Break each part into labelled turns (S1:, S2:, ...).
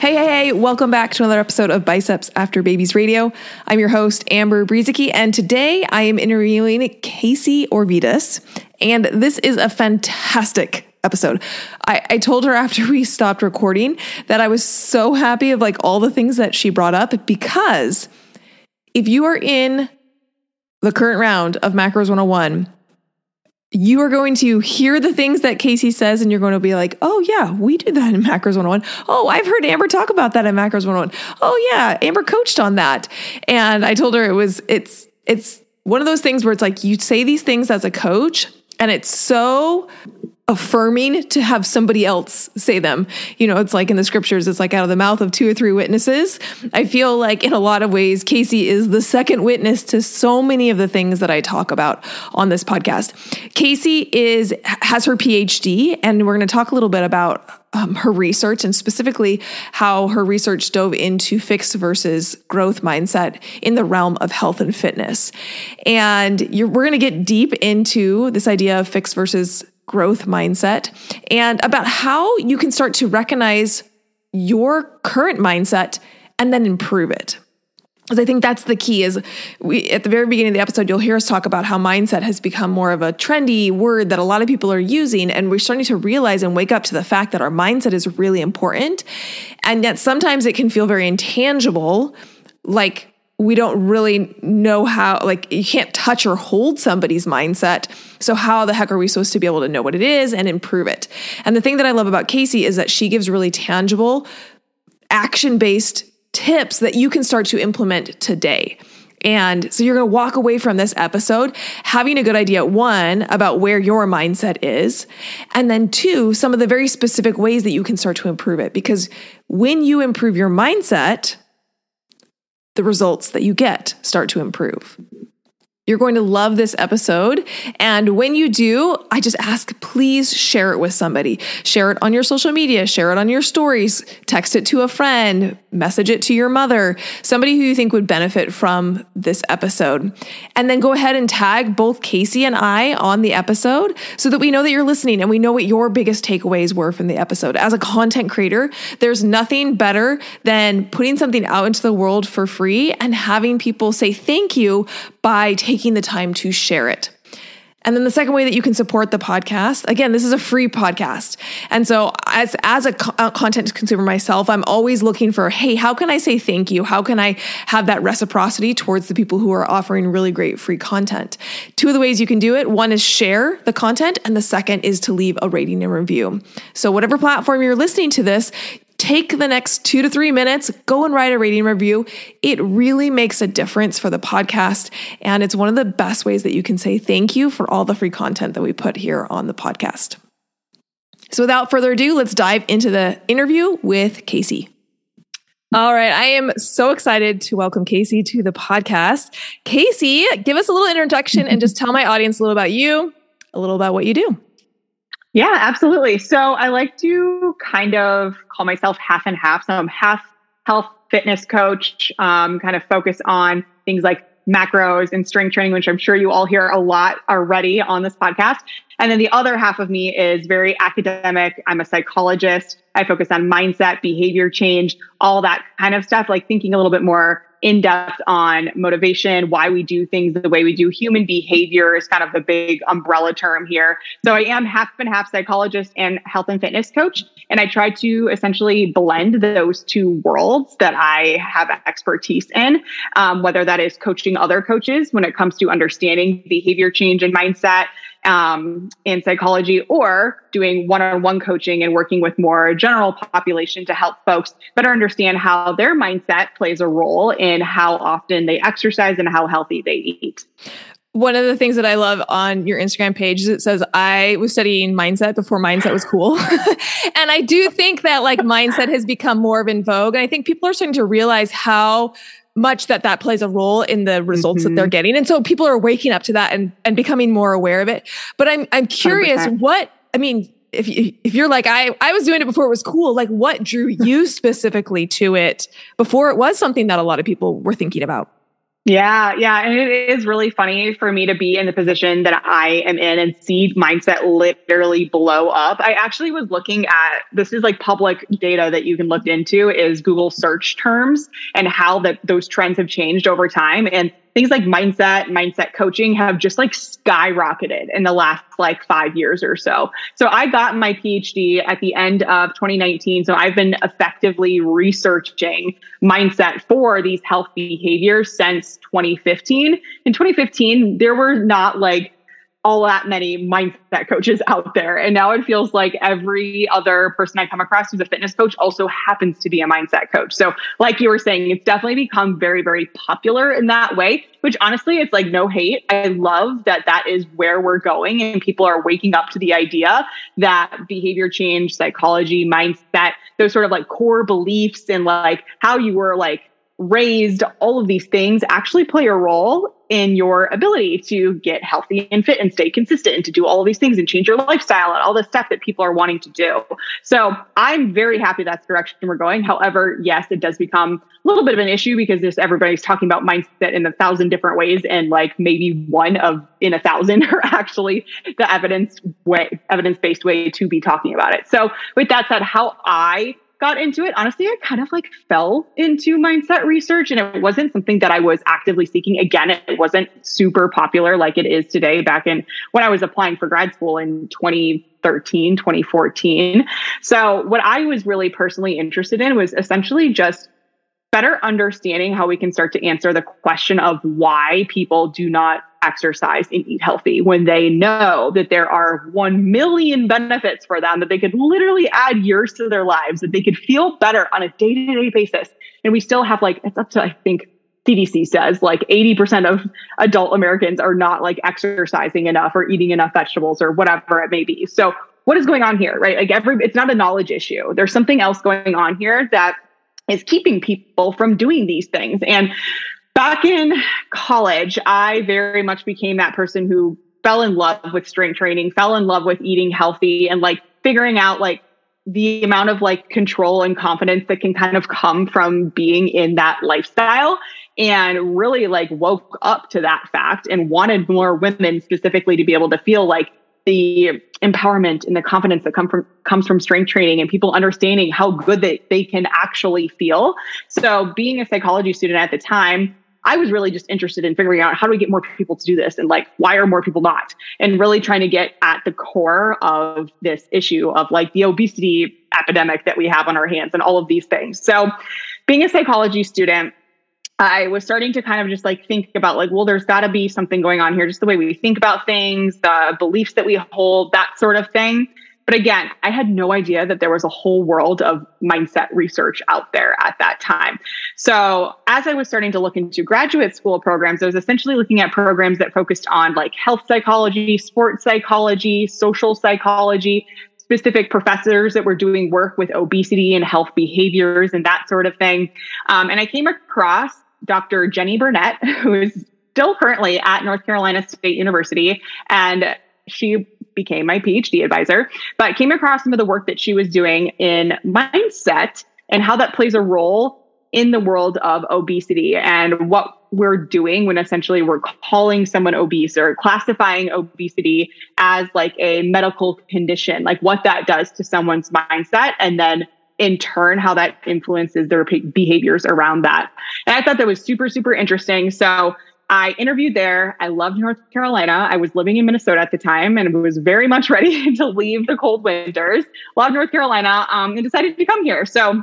S1: Hey, hey, hey, welcome back to another episode of Biceps After Babies Radio. I'm your host, Amber Brueseke, and today I am interviewing Casey Orvidas, and this is a fantastic episode. I, I told her after we stopped recording that I was so happy of like all the things that she brought up because if you are in the current round of Macros 101, you are going to hear the things that Casey says and you're going to be like, oh, yeah, we do that in Macros 101. Oh, I've heard Amber talk about that in Macros 101. Oh, yeah, Amber coached on that. And I told her it was, it's, it's one of those things where it's like you say these things as a coach and it's so affirming to have somebody else say them. You know, it's like in the scriptures, it's like out of the mouth of two or three witnesses. I feel like in a lot of ways, Casey is the second witness to so many of the things that I talk about on this podcast. Casey is has her PhD, and we're going to talk a little bit about um, her research and specifically how her research dove into fixed versus growth mindset in the realm of health and fitness. And we're going to get deep into this idea of fixed versus growth mindset and about how you can start to recognize your current mindset and then improve it. Because I think that's the key is we at the very beginning of the episode, you'll hear us talk about how mindset has become more of a trendy word that a lot of people are using. And we're starting to realize and wake up to the fact that our mindset is really important. And yet sometimes it can feel very intangible, like we don't really know how, like, you can't touch or hold somebody's mindset. So, how the heck are we supposed to be able to know what it is and improve it? And the thing that I love about Casey is that she gives really tangible, action based tips that you can start to implement today. And so you're going to walk away from this episode having a good idea, one, about where your mindset is, and then two, some of the very specific ways that you can start to improve it. Because when you improve your mindset, the results that you get start to improve. You're going to love this episode. And when you do, I just ask, please share it with somebody. Share it on your social media, share it on your stories, text it to a friend, message it to your mother, somebody who you think would benefit from this episode. And then go ahead and tag both Casey and I on the episode so that we know that you're listening and we know what your biggest takeaways were from the episode. As a content creator, there's nothing better than putting something out into the world for free and having people say thank you by taking taking the time to share it. And then the second way that you can support the podcast, again, this is a free podcast. And so as as a, co- a, content consumer myself, I'm always looking for, hey, how can I say thank you? How can I have that reciprocity towards the people who are offering really great free content? Two of the ways you can do it, one is share the content and the second is to leave a rating and review. So whatever platform you're listening to this, take the next two to three minutes, go and write a rating review. It really makes a difference for the podcast. And it's one of the best ways that you can say thank you for all the free content that we put here on the podcast. So without further ado, let's dive into the interview with Casey. All right. I am so excited to welcome Casey to the podcast. Casey, give us a little introduction and just tell my audience a little about you, a little about what you do.
S2: Yeah, absolutely. So I like to kind of call myself half and half. So I'm half health fitness coach, um, kind of focus on things like macros and strength training, which I'm sure you all hear a lot already on this podcast. And then the other half of me is very academic. I'm a psychologist. I focus on mindset, behavior change, all that kind of stuff, like thinking a little bit more in depth on motivation, why we do things the way we do. Human behavior is kind of the big umbrella term here. So I am half and half psychologist and health and fitness coach. And I try to essentially blend those two worlds that I have expertise in, um, whether that is coaching other coaches when it comes to understanding behavior change and mindset um, in psychology or doing one-on-one coaching and working with more general population to help folks better understand how their mindset plays a role in how often they exercise and how healthy they eat
S1: one of the things that I love on your Instagram page is it says I was studying mindset before mindset was cool. and I do think that like mindset has become more of in vogue. And I think people are starting to realize how much that that plays a role in the results mm-hmm. that they're mm-hmm. getting. And so people are waking up to that and, and becoming more aware of it. But I'm, I'm curious 100%. what, I mean, if you, if you're like I I was doing it before it was cool, like what drew you specifically to it before it was something that a lot of people were thinking about?
S2: Yeah, yeah. And it is really funny for me to be in the position that I am in and see mindset literally blow up. I actually was looking at this is like public data that you can look into is Google search terms and how that those trends have changed over time. And things like mindset, mindset coaching have just like skyrocketed in the last like five years or so. So I got my PhD at the end of 2019. So I've been effectively researching mindset for these health behaviors since 2015. In 2015, there were not like all that many mindset coaches out there. And now it feels like every other person I come across who's a fitness coach also happens to be a mindset coach. So, like you were saying, it's definitely become very, very popular in that way, which honestly, it's like no hate. I love that that is where we're going and people are waking up to the idea that behavior change, psychology, mindset, those sort of like core beliefs and like how you were like raised, all of these things actually play a role in your ability to get healthy and fit and stay consistent and to do all of these things and change your lifestyle and all the stuff that people are wanting to do. So I'm very happy that's the direction we're going. However, yes, it does become a little bit of an issue because there's everybody's talking about mindset in a thousand different ways and like maybe one of in a thousand are actually the evidence way evidence based way to be talking about it. So with that said, how I got into it, honestly, I kind of like fell into mindset research and it wasn't something that I was actively seeking. Again, it wasn't super popular like it is today back in when I was applying for grad school in 2013, 2014. So, what I was really personally interested in was essentially just better understanding how we can start to answer the question of why people do not exercise and eat healthy when they know that there are 1 million benefits for them that they could literally add years to their lives that they could feel better on a day-to-day basis and we still have like it's up to i think CDC says like 80% of adult Americans are not like exercising enough or eating enough vegetables or whatever it may be. So what is going on here, right? Like every it's not a knowledge issue. There's something else going on here that is keeping people from doing these things. And back in college, I very much became that person who fell in love with strength training, fell in love with eating healthy and like figuring out like the amount of like control and confidence that can kind of come from being in that lifestyle and really like woke up to that fact and wanted more women specifically to be able to feel like the empowerment and the confidence that come from comes from strength training and people understanding how good that they can actually feel. So being a psychology student at the time, I was really just interested in figuring out how do we get more people to do this and like why are more people not? And really trying to get at the core of this issue of like the obesity epidemic that we have on our hands and all of these things. So being a psychology student, I was starting to kind of just like think about like, well, there's got to be something going on here, just the way we think about things, the beliefs that we hold, that sort of thing. But again, I had no idea that there was a whole world of mindset research out there at that time. So, as I was starting to look into graduate school programs, I was essentially looking at programs that focused on like health psychology, sports psychology, social psychology, specific professors that were doing work with obesity and health behaviors and that sort of thing. Um, and I came across Dr. Jeni Burnette, who is still currently at North Carolina State University. And she became my PhD advisor, but came across some of the work that she was doing in mindset and how that plays a role in the world of obesity and what we're doing when essentially we're calling someone obese or classifying obesity as like a medical condition, like what that does to someone's mindset and then in turn how that influences their behaviors around that. And I thought that was super, super interesting. So I interviewed there. I loved North Carolina. I was living in Minnesota at the time and was very much ready to leave the cold winters. Loved North Carolina um, and decided to come here. So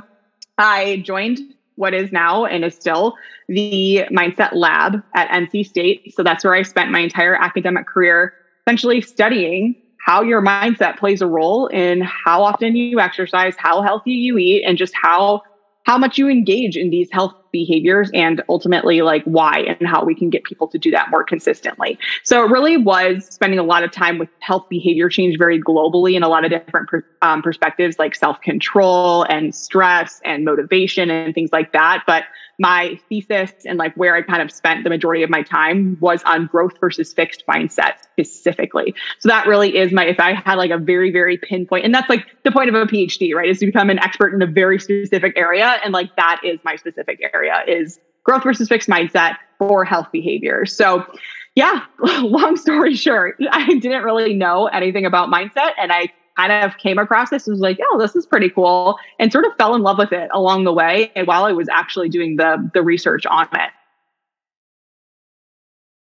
S2: I joined what is now and is still the Mindset Lab at NC State. So that's where I spent my entire academic career essentially studying how your mindset plays a role in how often you exercise, how healthy you eat, and just how how much you engage in these health behaviors and ultimately like why and how we can get people to do that more consistently. So it really was spending a lot of time with health behavior change very globally in a lot of different per, um, perspectives like self-control and stress and motivation and things like that. But my thesis and like where I kind of spent the majority of my time was on growth versus fixed mindset specifically. So that really is my, if I had like a very, very pinpoint, and that's like the point of a PhD, right? Is to become an expert in a very specific area. And like that is my specific area is growth versus fixed mindset for health behavior. So yeah, long story short, I didn't really know anything about mindset and I kind of came across this and was like, oh, this is pretty cool, and sort of fell in love with it along the way And while I was actually doing the the research on it.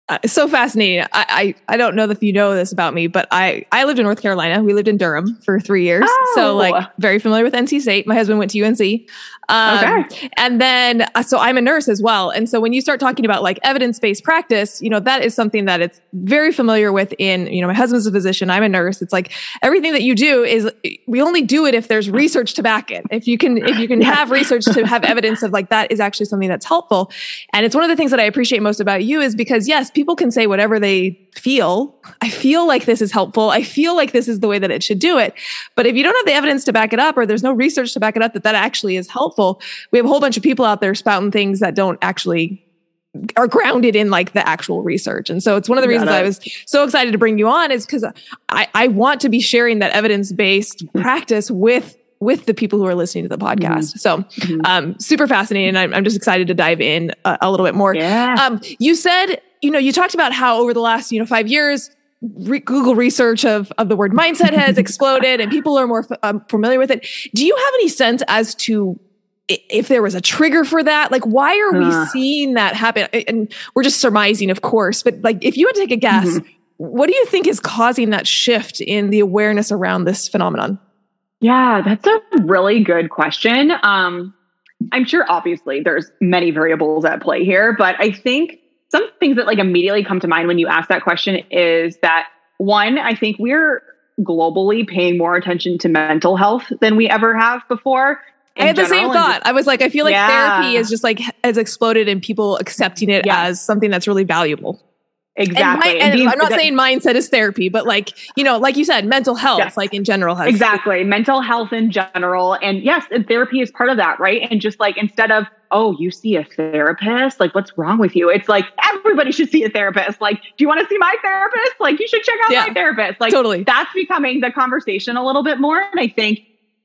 S1: Uh, so fascinating. I, I, I don't know if you know this about me, but I I lived in North Carolina. We lived in Durham for three years, oh. so like very familiar with NC State. My husband went to UNC, um, okay. And then, uh, so I'm a nurse as well. And so when you start talking about like evidence based practice, you know, that is something that it's very familiar with in, you know, my husband's a physician, I'm a nurse. It's like everything that you do is we only do it if there's research to back it. If you can, if you can have research to have evidence of like that is actually something that's helpful. And it's one of the things that I appreciate most about you is because yes, people can say whatever they feel. I feel like this is helpful. I feel like this is the way that it should do it. But if you don't have the evidence to back it up or there's no research to back it up that that actually is helpful, we have a whole bunch of people out there spouting things that don't actually are grounded in like the actual research. And so it's one of the reasons I was so excited to bring you on is because I, I want to be sharing that evidence-based practice with with the people who are listening to the podcast. Mm-hmm. So, mm-hmm. um, super fascinating. I'm, I'm, just excited to dive in a, a little bit more.
S2: Yeah.
S1: Um, you said, you know, you talked about how over the last, you know, five years, re- Google research of, of the word mindset has exploded and people are more f- um, familiar with it. Do you have any sense as to if there was a trigger for that? Like why are we seeing that happen? And we're just surmising of course but like if you had to take a guess mm-hmm. what do you think is causing that shift in the awareness around this phenomenon?
S2: Yeah that's a really good question. Um i'm sure obviously there's many variables at play here but i think some things that like immediately come to mind when you ask that question is that one i think we're globally paying more attention to mental health than we ever have before
S1: I had the same thought. I was like, I feel like yeah. therapy is just like has exploded and people accepting it yeah. as something that's really valuable.
S2: Exactly.
S1: And, my, and I'm not saying mindset is therapy, but like, you know, like you said, mental health, yes. like in general has
S2: exactly mental health in general. And yes, and therapy is part of that, right? And just like instead of, oh, you see a therapist, like what's wrong with you? It's like everybody should see a therapist. Like, do you want to see my therapist? Like, you should check out yeah, my therapist. Like,
S1: totally.
S2: That's becoming the conversation a little bit more. And I think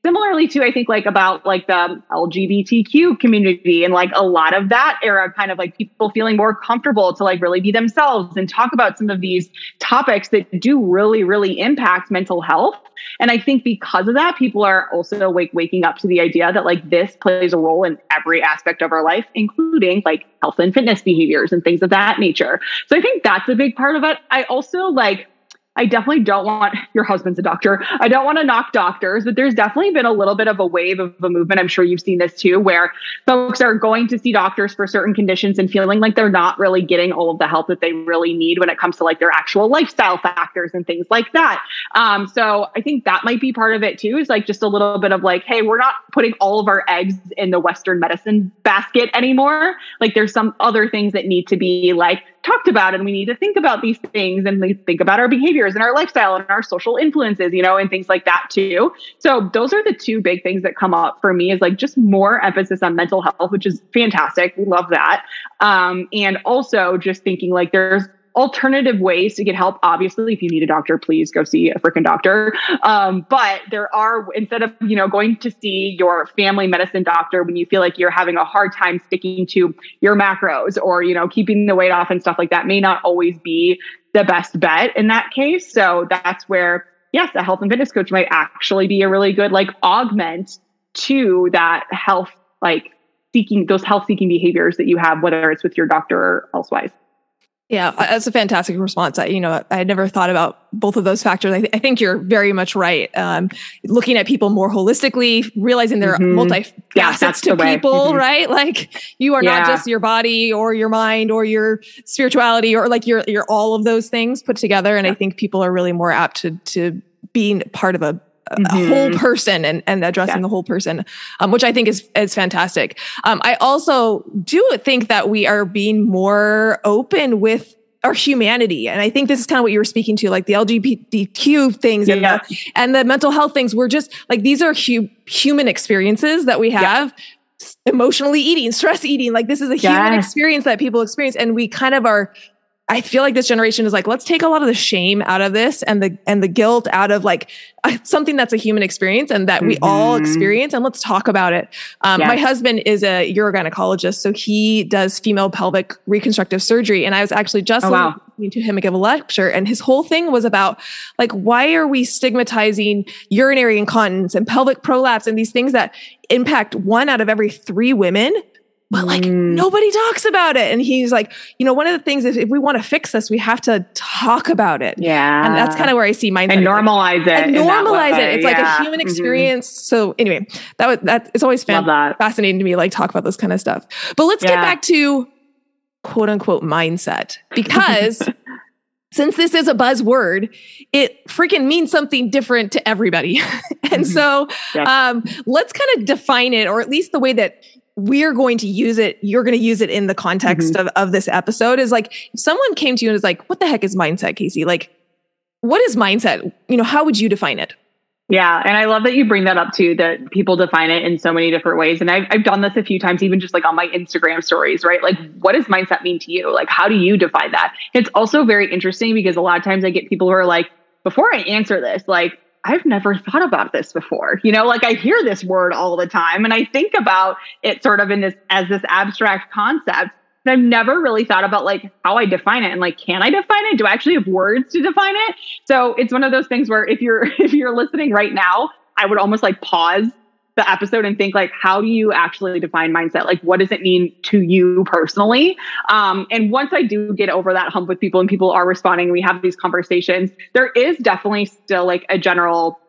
S2: similarly too i think like about like the lgbtq community and like a lot of that era kind of like people feeling more comfortable to like really be themselves and talk about some of these topics that do really really impact mental health. And i think because of that people are also like waking up to the idea that like this plays a role in every aspect of our life including like health and fitness behaviors and things of that nature. So i think that's a big part of it. I also like I definitely don't want your husband's a doctor. I don't want to knock doctors, but there's definitely been a little bit of a wave of a movement. I'm sure you've seen this too, where folks are going to see doctors for certain conditions and feeling like they're not really getting all of the help that they really need when it comes to like their actual lifestyle factors and things like that. Um, so I think that might be part of it too, is like just a little bit of like, hey, we're not putting all of our eggs in the Western medicine basket anymore. Like there's some other things that need to be like talked about and we need to think about these things and think about our behaviors and our lifestyle and our social influences, you know, and things like that too. So those are the two big things that come up for me is like just more emphasis on mental health, which is fantastic. We love that. Um, and also just thinking like there's alternative ways to get help. Obviously, if you need a doctor, please go see a freaking doctor. Um, but there are, instead of, you know, going to see your family medicine doctor when you feel like you're having a hard time sticking to your macros or, you know, keeping the weight off and stuff like that may not always be the best bet in that case. So that's where, yes, a health and fitness coach might actually be a really good like augment to that health, like seeking those health seeking behaviors that you have, whether it's with your doctor or elsewise.
S1: Yeah, that's a fantastic response. I, you know, I had never thought about both of those factors. I, th- I think you're very much right. Um, looking at people more holistically, realizing they're mm-hmm. multi
S2: Yeah,
S1: facets
S2: that's
S1: to people,
S2: Mhm.
S1: right? Like you are not just your body or your mind or your spirituality or like you're you're all of those things put together. And I think people are really more apt to to being part of a a
S2: Mhm.
S1: whole person and, and addressing
S2: Yeah.
S1: the whole person, um, which I think is is fantastic. Um, I also do think that we are being more open with our humanity, and I think this is kind of what you were speaking to, like the LGBTQ things and
S2: Yeah.
S1: the and the mental health things. We're just like these are hu- human experiences that we have. Emotionally eating, stress eating, like this is a human
S2: Yeah.
S1: experience that people experience, and we kind of are I feel like this generation is like, let's take a lot of the shame out of this and the and the guilt out of like uh, something that's a human experience and that we all
S2: Mhm.
S1: experience, and let's talk about it. Um,
S2: Yes.
S1: My husband is a urogynecologist, so he does female pelvic reconstructive surgery, and I was actually just
S2: Oh, wow.
S1: listening to him give a lecture, and his whole thing was about like why are we stigmatizing urinary incontinence and pelvic prolapse and these things that impact one out of every three women but like
S2: Mm.
S1: nobody talks about it. And he's like, you know, one of the things is if we want to fix this, we have to talk about it.
S2: Yeah.
S1: And that's kind of where I see mindset.
S2: and
S1: like-
S2: normalize it.
S1: and normalize it. It's like a human
S2: Mhm.
S1: experience. So anyway, that was that it's always fan- fascinating to me, like talk about this kind of stuff. But let's get back to quote unquote mindset because since this is a buzzword, it freaking means something different to everybody. and
S2: Mhm.
S1: so
S2: Yes.
S1: um, let's kind of define it, or at least the way that we're going to use it, you're going to use it in the context
S2: Mm-hmm.
S1: of, of this episode is like, if someone came to you and was like, what the heck is mindset, Casey? Like, what is mindset? You know, how would you define it?
S2: Yeah, and I love that you bring that up too. That people define it in so many different ways, and I've I've done this a few times, even just like on my Instagram stories, right? Like, what does mindset mean to you? Like, how do you define that? It's also very interesting because a lot of times I get people who are like, before I answer this, like, I've never thought about this before. You know, like I hear this word all the time, and I think about it sort of in this as this abstract concept. And I've never really thought about like how I define it and like can I define it? Do I actually have words to define it? So it's one of those things where if you're if you're listening right now, I would almost like pause the episode and think like how do you actually define mindset? Like what does it mean to you personally? Um, and once i do get over that hump with people and people are responding we have these conversations there is definitely still like a general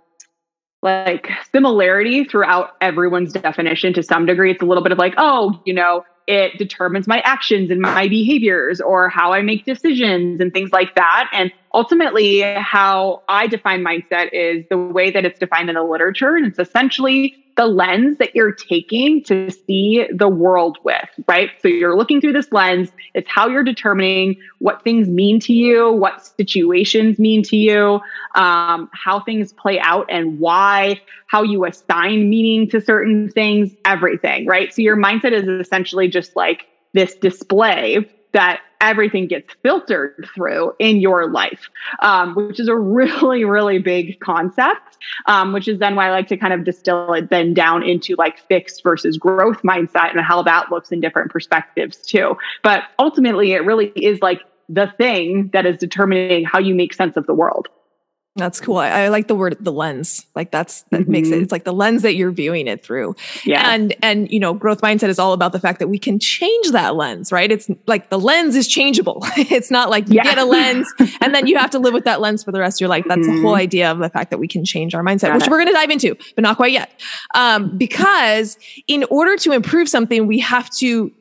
S2: like similarity throughout everyone's definition to some degree. It's a little bit of like oh you know it determines my actions and my behaviors or how i make decisions and things like that. And ultimately how i define mindset is the way that it's defined in the literature. And it's essentially the lens that you're taking to see the world with, right? So you're looking through this lens. It's how you're determining what things mean to you, what situations mean to you, um, how things play out and why, how you assign meaning to certain things, everything, right? So your mindset is essentially just like this display that everything gets filtered through in your life, um, which is a really, really big concept, um, which is then why I like to kind of distill it then down into like fixed versus growth mindset and how that looks in different perspectives too. But ultimately, it really is like the thing that is determining how you make sense of the world.
S1: That's cool. I, I like the word the lens. Like that's that makes it.
S2: Mhm.
S1: It's like the lens that you're viewing it through.
S2: Yeah.
S1: And and you know, growth mindset is all about the fact that we can change that lens, right? It's like the lens is changeable. it's not like you
S2: Yeah.
S1: get a lens and then you have to live with that lens for the rest of your life. That's the
S2: Mhm.
S1: whole idea of the fact that we can change our mindset,
S2: Got
S1: which
S2: it.
S1: we're going to dive into, but not quite yet. Um, because in order to improve something, we have to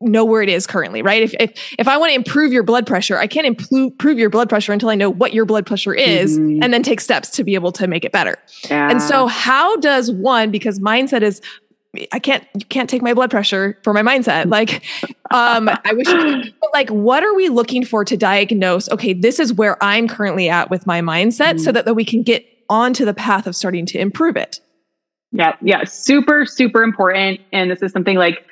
S1: know where it is currently, right? If if if I want to improve your blood pressure, I can't improve improve your blood pressure until I know what your blood pressure is
S2: Mhm.
S1: and then take steps to be able to make it better.
S2: yeah.
S1: And so how does one because mindset is I can't you can't take my blood pressure for my mindset. Like um I wish but like what are we looking for to diagnose okay, this is where I'm currently at with my mindset so that, that we can get onto the path of starting to improve it.
S2: Yeah, yeah, super, super important. And this is something like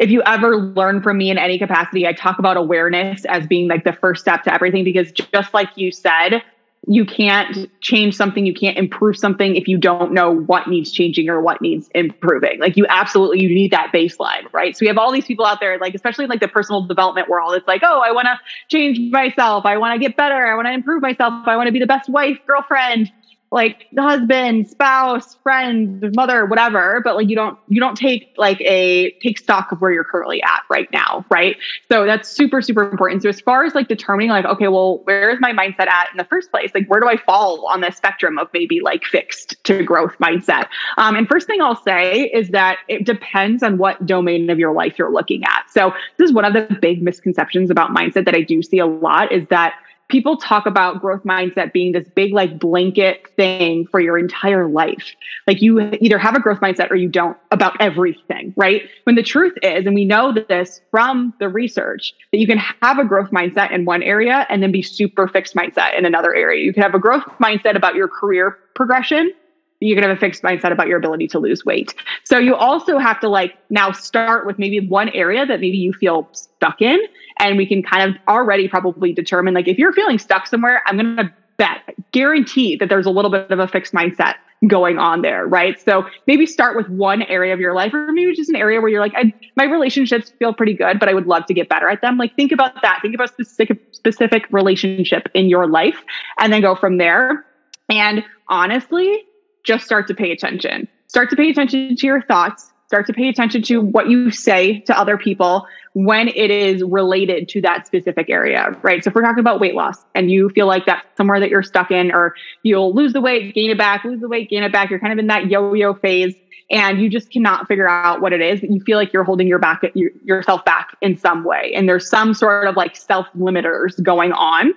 S2: if you ever learn from me in any capacity, I talk about awareness as being like the first step to everything because just like you said, you can't change something, you can't improve something if you don't know what needs changing or what needs improving. Like you absolutely you need that baseline, right? So we have all these people out there, like especially like the personal development world. It's like, oh, I want to change myself, I want to get better, I want to improve myself, I want to be the best wife, girlfriend. Like the husband, spouse, friend, mother, whatever, but like you don't you don't take like a take stock of where you're currently at right now, right? So that's super super important. So as far as like determining like okay, well, where is my mindset at in the first place? Like where do I fall on the spectrum of maybe like fixed to growth mindset? Um, and first thing I'll say is that it depends on what domain of your life you're looking at. So this is one of the big misconceptions about mindset that I do see a lot is that people talk about growth mindset being this big like blanket thing for your entire life. Like you either have a growth mindset or you don't about everything right? When the truth is and we know this from the research that you can have a growth mindset in one area and then be super fixed mindset in another area. You can have a growth mindset about your career progression you can have a fixed mindset about your ability to lose weight. So you also have to like now start with maybe one area that maybe you feel stuck in. And we can kind of already probably determine like if you're feeling stuck somewhere, I'm going to bet, guarantee that there's a little bit of a fixed mindset going on there, right? So maybe start with one area of your life, or maybe just an area where you're like, my relationships feel pretty good, but I would love to get better at them. Like think about that. Think about specific specific relationship in your life, and then go from there. And honestly, just start to pay attention. Start to pay attention to your thoughts. Start to pay attention to what you say to other people when it is related to that specific area, right? So if we're talking about weight loss and you feel like that's somewhere that you're stuck in, or you'll lose the weight, gain it back, lose the weight, gain it back, you're kind of in that yo-yo phase and you just cannot figure out what it is, you feel like you're holding your back yourself back in some way. And there's some sort of like self limiters going on.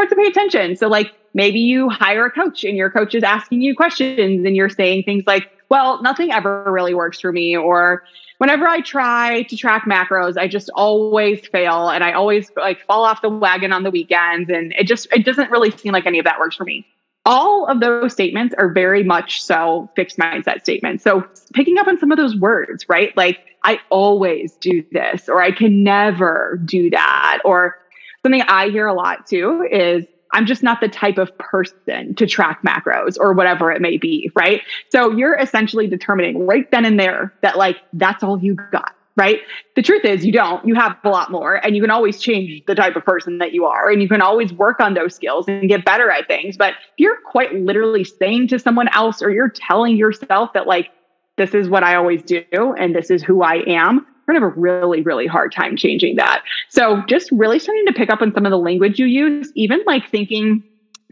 S2: Start to pay attention. So like maybe you hire a coach and your coach is asking you questions and you're saying things like, well, nothing ever really works for me. Or whenever I try to track macros, I just always fail and I always like fall off the wagon on the weekends. And it just, it doesn't really seem like any of that works for me. All of those statements are very much so fixed mindset statements. So picking up on some of those words, right? Like, I always do this, or I can never do that. Or something I hear a lot too is, I'm just not the type of person to track macros or whatever it may be, right? So you're essentially determining right then and there that like that's all you got, right? The truth is you don't. You have a lot more and you can always change the type of person that you are and you can always work on those skills and get better at things. But you're quite literally saying to someone else or you're telling yourself that like this is what I always do and this is who I am, we're gonna have a really, really hard time changing that. So just really starting to pick up on some of the language you use, even like thinking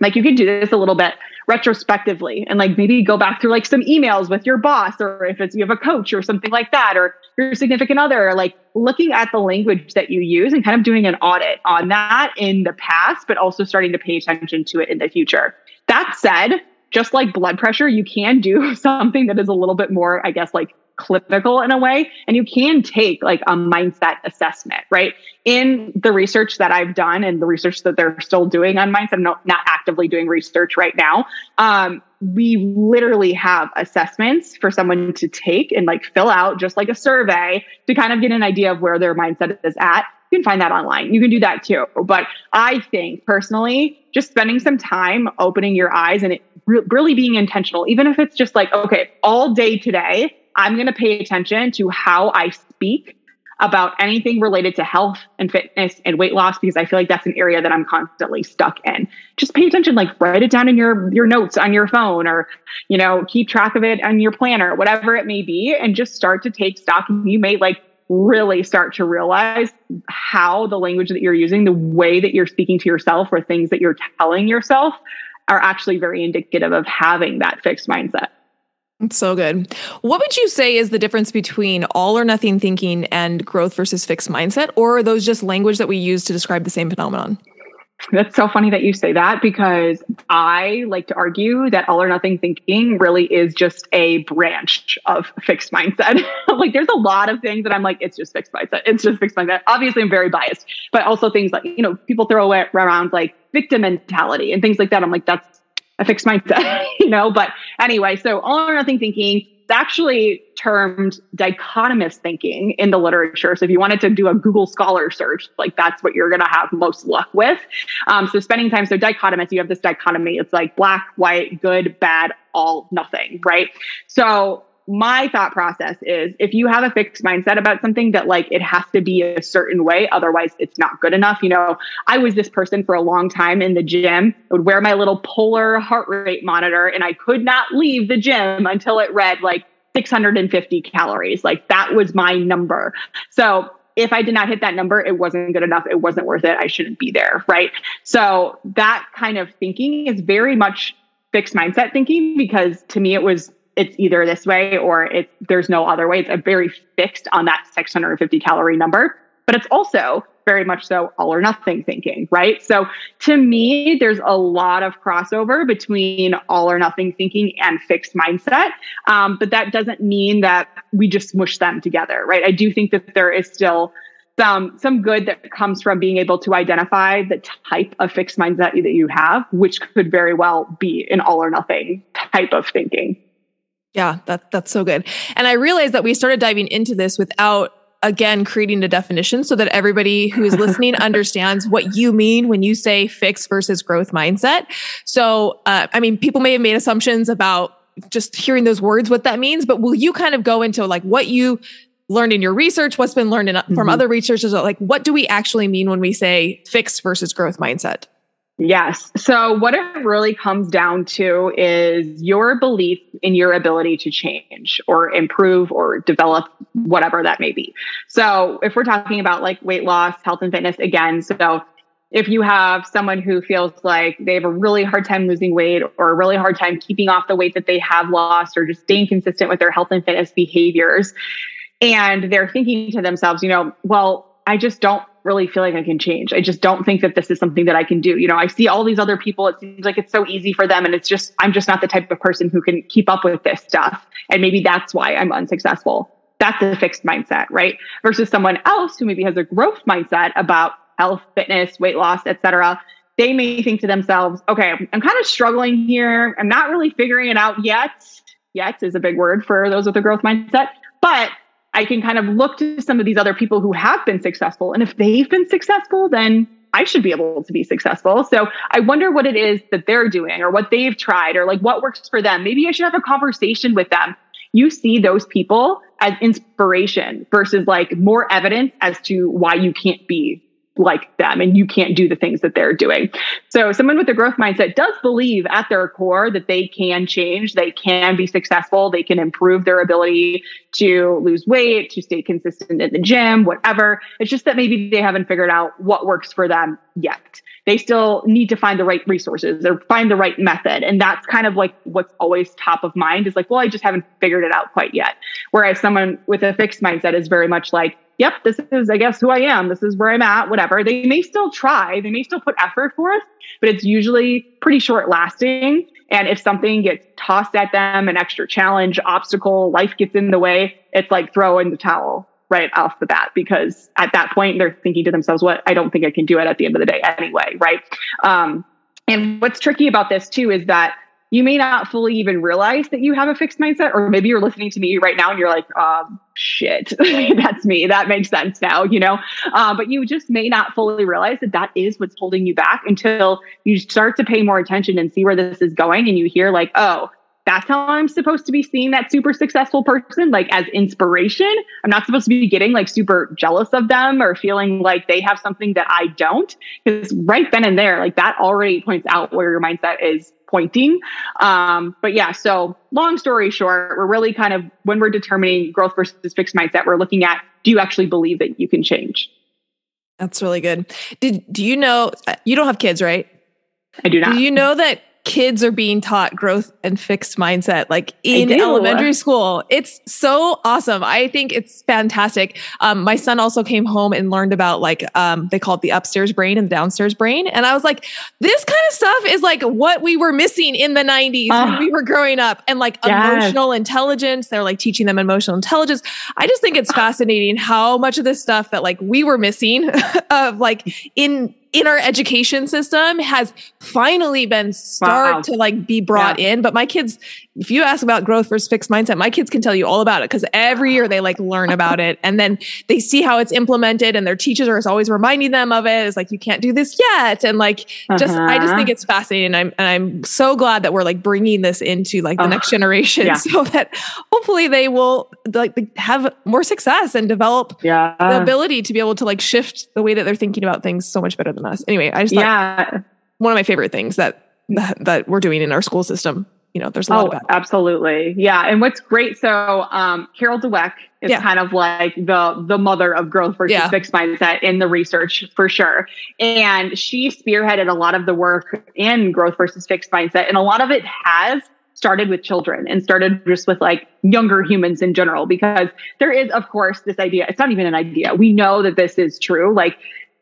S2: like you can do this a little bit retrospectively and like maybe go back through like some emails with your boss or if it's you have a coach or something like that or your significant other like looking at the language that you use and kind of doing an audit on that in the past but also starting to pay attention to it in the future that said just like blood pressure you can do something that is a little bit more i guess like clinical in a way. And you can take like a mindset assessment right? In the research that i've done and the research that they're still doing on mindset i'm not, not actively doing research right now um, we literally have assessments for someone to take and like fill out just like a survey to kind of get an idea of where their mindset is at you can find that online. You can do that too. But I think personally, just spending some time opening your eyes and re- really being intentional, even if it's just like, okay, all day today, I'm going to pay attention to how I speak about anything related to health and fitness and weight loss because I feel like that's an area that I'm constantly stuck in. Just pay attention, like write it down in your your notes on your phone or you know, keep track of it on your planner, whatever it may be and just start to take stock you may like really start to realize how the language that you're using, the way that you're speaking to yourself or things that you're telling yourself are actually very indicative of having that fixed mindset.
S1: So good. What would you say is the difference between all or nothing thinking and growth versus fixed mindset? Or are those just language that we use to describe the same phenomenon?
S2: That's so funny that you say that because I like to argue that all or nothing thinking really is just a branch of fixed mindset. like there's a lot of things that I'm like, it's just fixed mindset. It's just fixed mindset. Obviously, I'm very biased, but also things like, you know, people throw around like victim mentality and things like that. I'm like, that's a fixed mindset, you know? But anyway, so all or nothing thinking, it's actually termed dichotomous thinking in the literature. So if you wanted to do a Google Scholar search, like that's what you're going to have most luck with. Um, so spending time, so dichotomous, you have this dichotomy. It's like black, white, good, bad, all, nothing, right? So my thought process is if you have a fixed mindset about something that like it has to be a certain way, otherwise it's not good enough. You know, I was this person for a long time in the gym, I would wear my little Polar heart rate monitor and I could not leave the gym until it read like 650 calories. Like that was my number. So if I did not hit that number, it wasn't good enough. It wasn't worth it. I shouldn't be there. Right. So that kind of thinking is very much fixed mindset thinking because to me it was it's either this way or it's there's no other way. It's a very fixed on that 650 calorie number, but it's also very much so all or nothing thinking, right? So to me, there's a lot of crossover between all or nothing thinking and fixed mindset. Um, but that doesn't mean that we just smush them together, right? I do think that there is still some some good that comes from being able to identify the type of fixed mindset that you have, which could very well be an all or nothing type of thinking.
S1: Yeah, that that's so good. And I realized that we started diving into this without again creating a definition so that everybody who is listening understands what you mean when you say fixed versus growth mindset. So, uh, I mean, people may have made assumptions about just hearing those words, what that means, but will you kind of go into like what you learned in your research, what's been learned in, from mm-hmm. other researchers? Like, what do we actually mean when we say fixed versus growth mindset?
S2: Yes. So, what it really comes down to is your belief in your ability to change or improve or develop whatever that may be. So, if we're talking about like weight loss, health and fitness, again, so if you have someone who feels like they have a really hard time losing weight or a really hard time keeping off the weight that they have lost or just staying consistent with their health and fitness behaviors, and they're thinking to themselves, you know, well, I just don't really feel like I can change. I just don't think that this is something that I can do. You know, I see all these other people. It seems like it's so easy for them. And it's just, I'm just not the type of person who can keep up with this stuff. And maybe that's why I'm unsuccessful. That's a fixed mindset, right? Versus someone else who maybe has a growth mindset about health, fitness, weight loss, etc. They may think to themselves, okay, I'm kind of struggling here. I'm not really figuring it out yet. Yet is a big word for those with a growth mindset, but I can kind of look to some of these other people who have been successful. And if they've been successful, then I should be able to be successful. So I wonder what it is that they're doing or what they've tried or like what works for them. Maybe I should have a conversation with them. You see those people as inspiration versus like more evidence as to why you can't be like them and you can't do the things that they're doing. So someone with a growth mindset does believe at their core that they can change, they can be successful, they can improve their ability to lose weight, to stay consistent in the gym, whatever. It's just that maybe they haven't figured out what works for them yet. They still need to find the right resources or find the right method. And that's kind of like what's always top of mind is like, well, I just haven't figured it out quite yet. Whereas someone with a fixed mindset is very much like, yep, this is, I guess, who I am. This is where I'm at, whatever. They may still try, they may still put effort forth, but it's usually pretty short lasting. And if something gets tossed at them, an extra challenge, obstacle, life gets in the way, it's like throw in the towel right off the bat because at that point they're thinking to themselves, what I don't think I can do it at the end of the day anyway, right? Um, and what's tricky about this too is that you may not fully even realize that you have a fixed mindset, or maybe you're listening to me right now and you're like, um, shit, that's me. That makes sense now, you know? Uh, but you just may not fully realize that that is what's holding you back until you start to pay more attention and see where this is going. And you hear, like, oh, that's how I'm supposed to be seeing that super successful person, like as inspiration. I'm not supposed to be getting like super jealous of them or feeling like they have something that I don't. Because right then and there, like that already points out where your mindset is pointing. Um, but yeah, so long story short, we're really kind of when we're determining growth versus fixed mindset, we're looking at do you actually believe that you can change?
S1: That's really good. Did do you know you don't have kids, right?
S2: I do not.
S1: Do you know that kids are being taught growth and fixed mindset like in elementary school. It's so awesome. I think it's fantastic. Um, my son also came home and learned about like um, they call it the upstairs brain and the downstairs brain, and I was like, this kind of stuff is like what we were missing in the '90s uh, when ah. we were growing up, and like yes. emotional intelligence. They're like teaching them emotional intelligence. I just think it's fascinating how much of this stuff that like we were missing of like in in our education system has finally been start wow. to like be brought yeah. in. But my kids, if you ask about growth versus fixed mindset, my kids can tell you all about it because every year they like learn about it and then they see how it's implemented and their teachers are always reminding them of it. It's like, you can't do this yet. And like, uh-huh. just, I just think uh-huh. it's fascinating. I'm, and I'm so glad that we're like bringing this into like the uh, next generation yeah. so that hopefully they will like have more success and develop yeah. the ability to be able to like shift the way that they're thinking about things so much better than us. Anyway, I just yeah. one of my favorite things that, that, that we're doing in our school system. You know, there's a lot oh,
S2: absolutely. Yeah. And what's great. So, um, Carol Dweck is yeah. kind of like the, the mother of growth versus yeah. fixed mindset in the research for sure. And she spearheaded a lot of the work in growth versus fixed mindset. And a lot of it has started with children and started just with like younger humans in general because there is of course this idea it's not even an idea we know that this is true like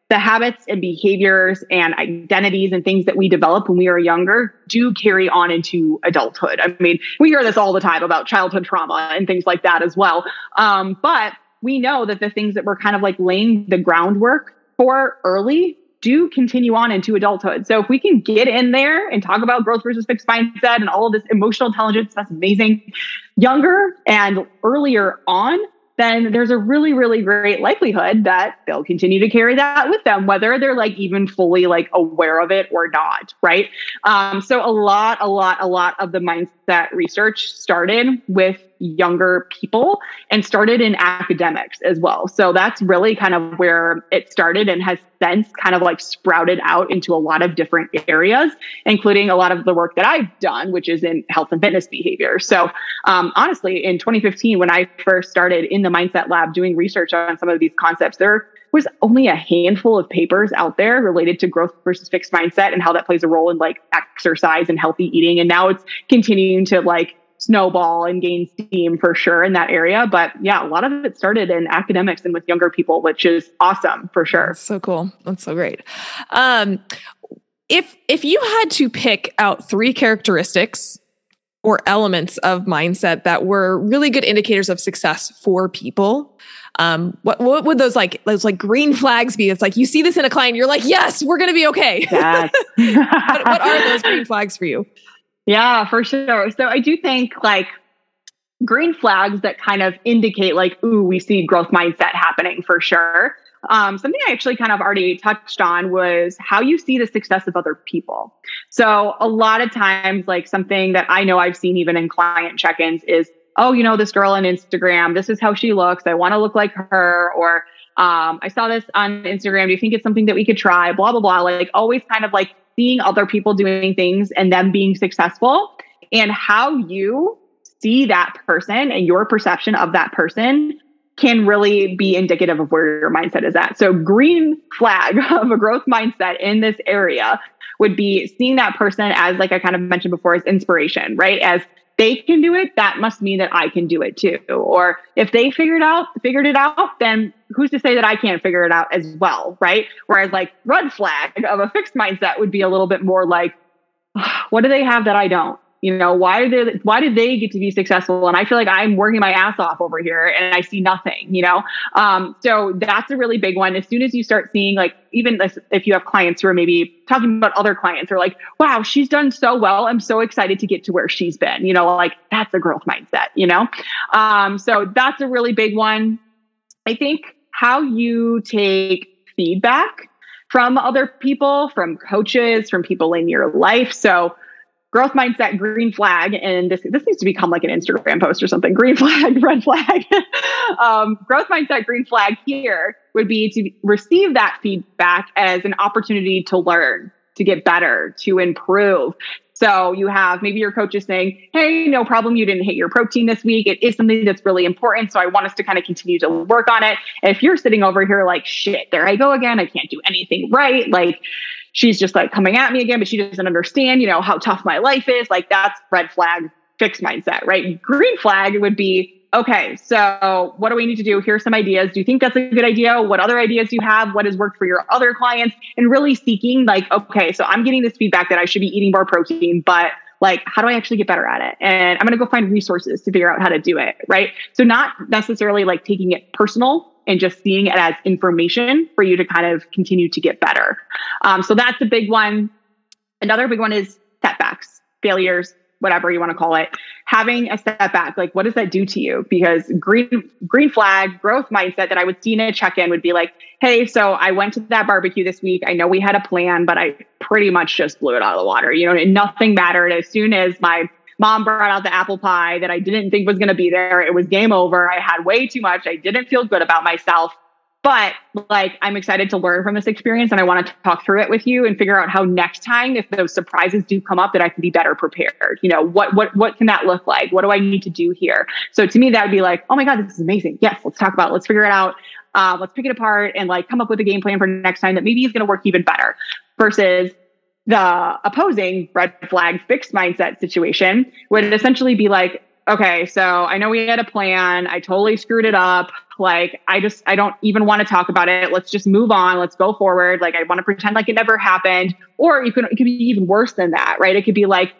S2: the habits and behaviors and identities and things that we develop when we are younger do carry on into adulthood. I mean, we hear this all the time about childhood trauma and things like that as well. Um, but we know that the things that we're kind of like laying the groundwork for early do continue on into adulthood. So if we can get in there and talk about growth versus fixed mindset and all of this emotional intelligence, that's amazing. Younger and earlier on, then there's a really, really great likelihood that they'll continue to carry that with them, whether they're like even fully like aware of it or not. Right. Um, so a lot, a lot, a lot of the mindset research started with younger people and started in academics as well. So that's really kind of where it started and has since kind of like sprouted out into a lot of different areas, including a lot of the work that I've done, which is in health and fitness behavior. So um, honestly, in 2015, when I first started in the Mindset Lab doing research on some of these concepts, there was only a handful of papers out there related to growth versus fixed mindset and how that plays a role in like exercise and healthy eating. And now it's continuing to like snowball and gain steam for sure in that area. But yeah, a lot of it started in academics and with younger people, which is awesome for sure.
S1: That's so cool. That's so great. Um, if if you had to pick out three characteristics or elements of mindset that were really good indicators of success for people, um, what what would those like those like green flags be? It's like you see this in a client, you're like, yes, we're going to be okay. Yes. what, what are those green flags for you?
S2: Yeah, for sure. So I do think like green flags that kind of indicate like, ooh, we see growth mindset happening for sure. Um, something I actually kind of already touched on was how you see the success of other people. So a lot of times, like something that I know I've seen even in client check-ins is, oh, you know, this girl on Instagram, this is how she looks. I want to look like her. Or um, I saw this on Instagram. Do you think it's something that we could try? Blah, blah, blah. Like always kind of like seeing other people doing things and them being successful and how you see that person and your perception of that person can really be indicative of where your mindset is at. So green flag of a growth mindset in this area would be seeing that person as like I kind of mentioned before as inspiration, right? As they can do it, that must mean that I can do it too. Or if they figured out figured it out, then who's to say that I can't figure it out as well, right? Whereas like red flag of a fixed mindset would be a little bit more like, what do they have that I don't? You know, why did they, why did they get to be successful? And I feel like I'm working my ass off over here and I see nothing, you know? Um, so that's a really big one. As soon as you start seeing like, even if you have clients who are maybe talking about other clients or like, wow, she's done so well. I'm so excited to get to where she's been, you know, like that's a growth mindset, you know? Um, so that's a really big one. I think how you take feedback from other people, from coaches, from people in your life. So growth mindset green flag and this this needs to become like an instagram post or something. Green flag red flag. Um, growth mindset green flag here would be to receive that feedback as an opportunity to learn to get better to improve. So you have maybe your coach is saying hey no problem. You didn't hit your protein this week. It is something that's really important so i want us to kind of continue to work on it. And if you're sitting over here like shit there i go again. I can't do anything right. Like she's just like coming at me again, but she doesn't understand, you know, how tough my life is. Like that's red flag, fixed mindset, right? Green flag would be, okay, so what do we need to do? Here's some ideas. Do you think that's a good idea? What other ideas do you have? What has worked for your other clients? And really seeking like, okay, so I'm getting this feedback that I should be eating more protein, but like how do i actually get better at it and i'm going to go find resources to figure out how to do it right so not necessarily like taking it personal and just seeing it as information for you to kind of continue to get better. Um, so that's a big one. Another big one is setbacks, failures, whatever you want to call it. Having a setback, like what does that do to you? Because green green flag growth mindset that I would see in a check-in would be like, hey, so I went to that barbecue this week. I know we had a plan, but I pretty much just blew it out of the water. You know, nothing mattered. As soon as my mom brought out the apple pie that I didn't think was going to be there. It was game over. I had way too much. I didn't feel good about myself. But like, I'm excited to learn from this experience and I want to talk through it with you and figure out how next time, if those surprises do come up, that I can be better prepared. You know, what, what, what can that look like? What do I need to do here? So to me, that would be like, oh my God, this is amazing. Yes, let's talk about it. Let's figure it out. Uh, let's pick it apart and like come up with a game plan for next time that maybe is going to work even better versus the opposing red flag fixed mindset situation would essentially be like, okay, so I know we had a plan. I totally screwed it up. Like, I just, I don't even want to talk about it. Let's just move on. Let's go forward. Like, I want to pretend like it never happened. Or you could, it could be even worse than that, right? It could be like,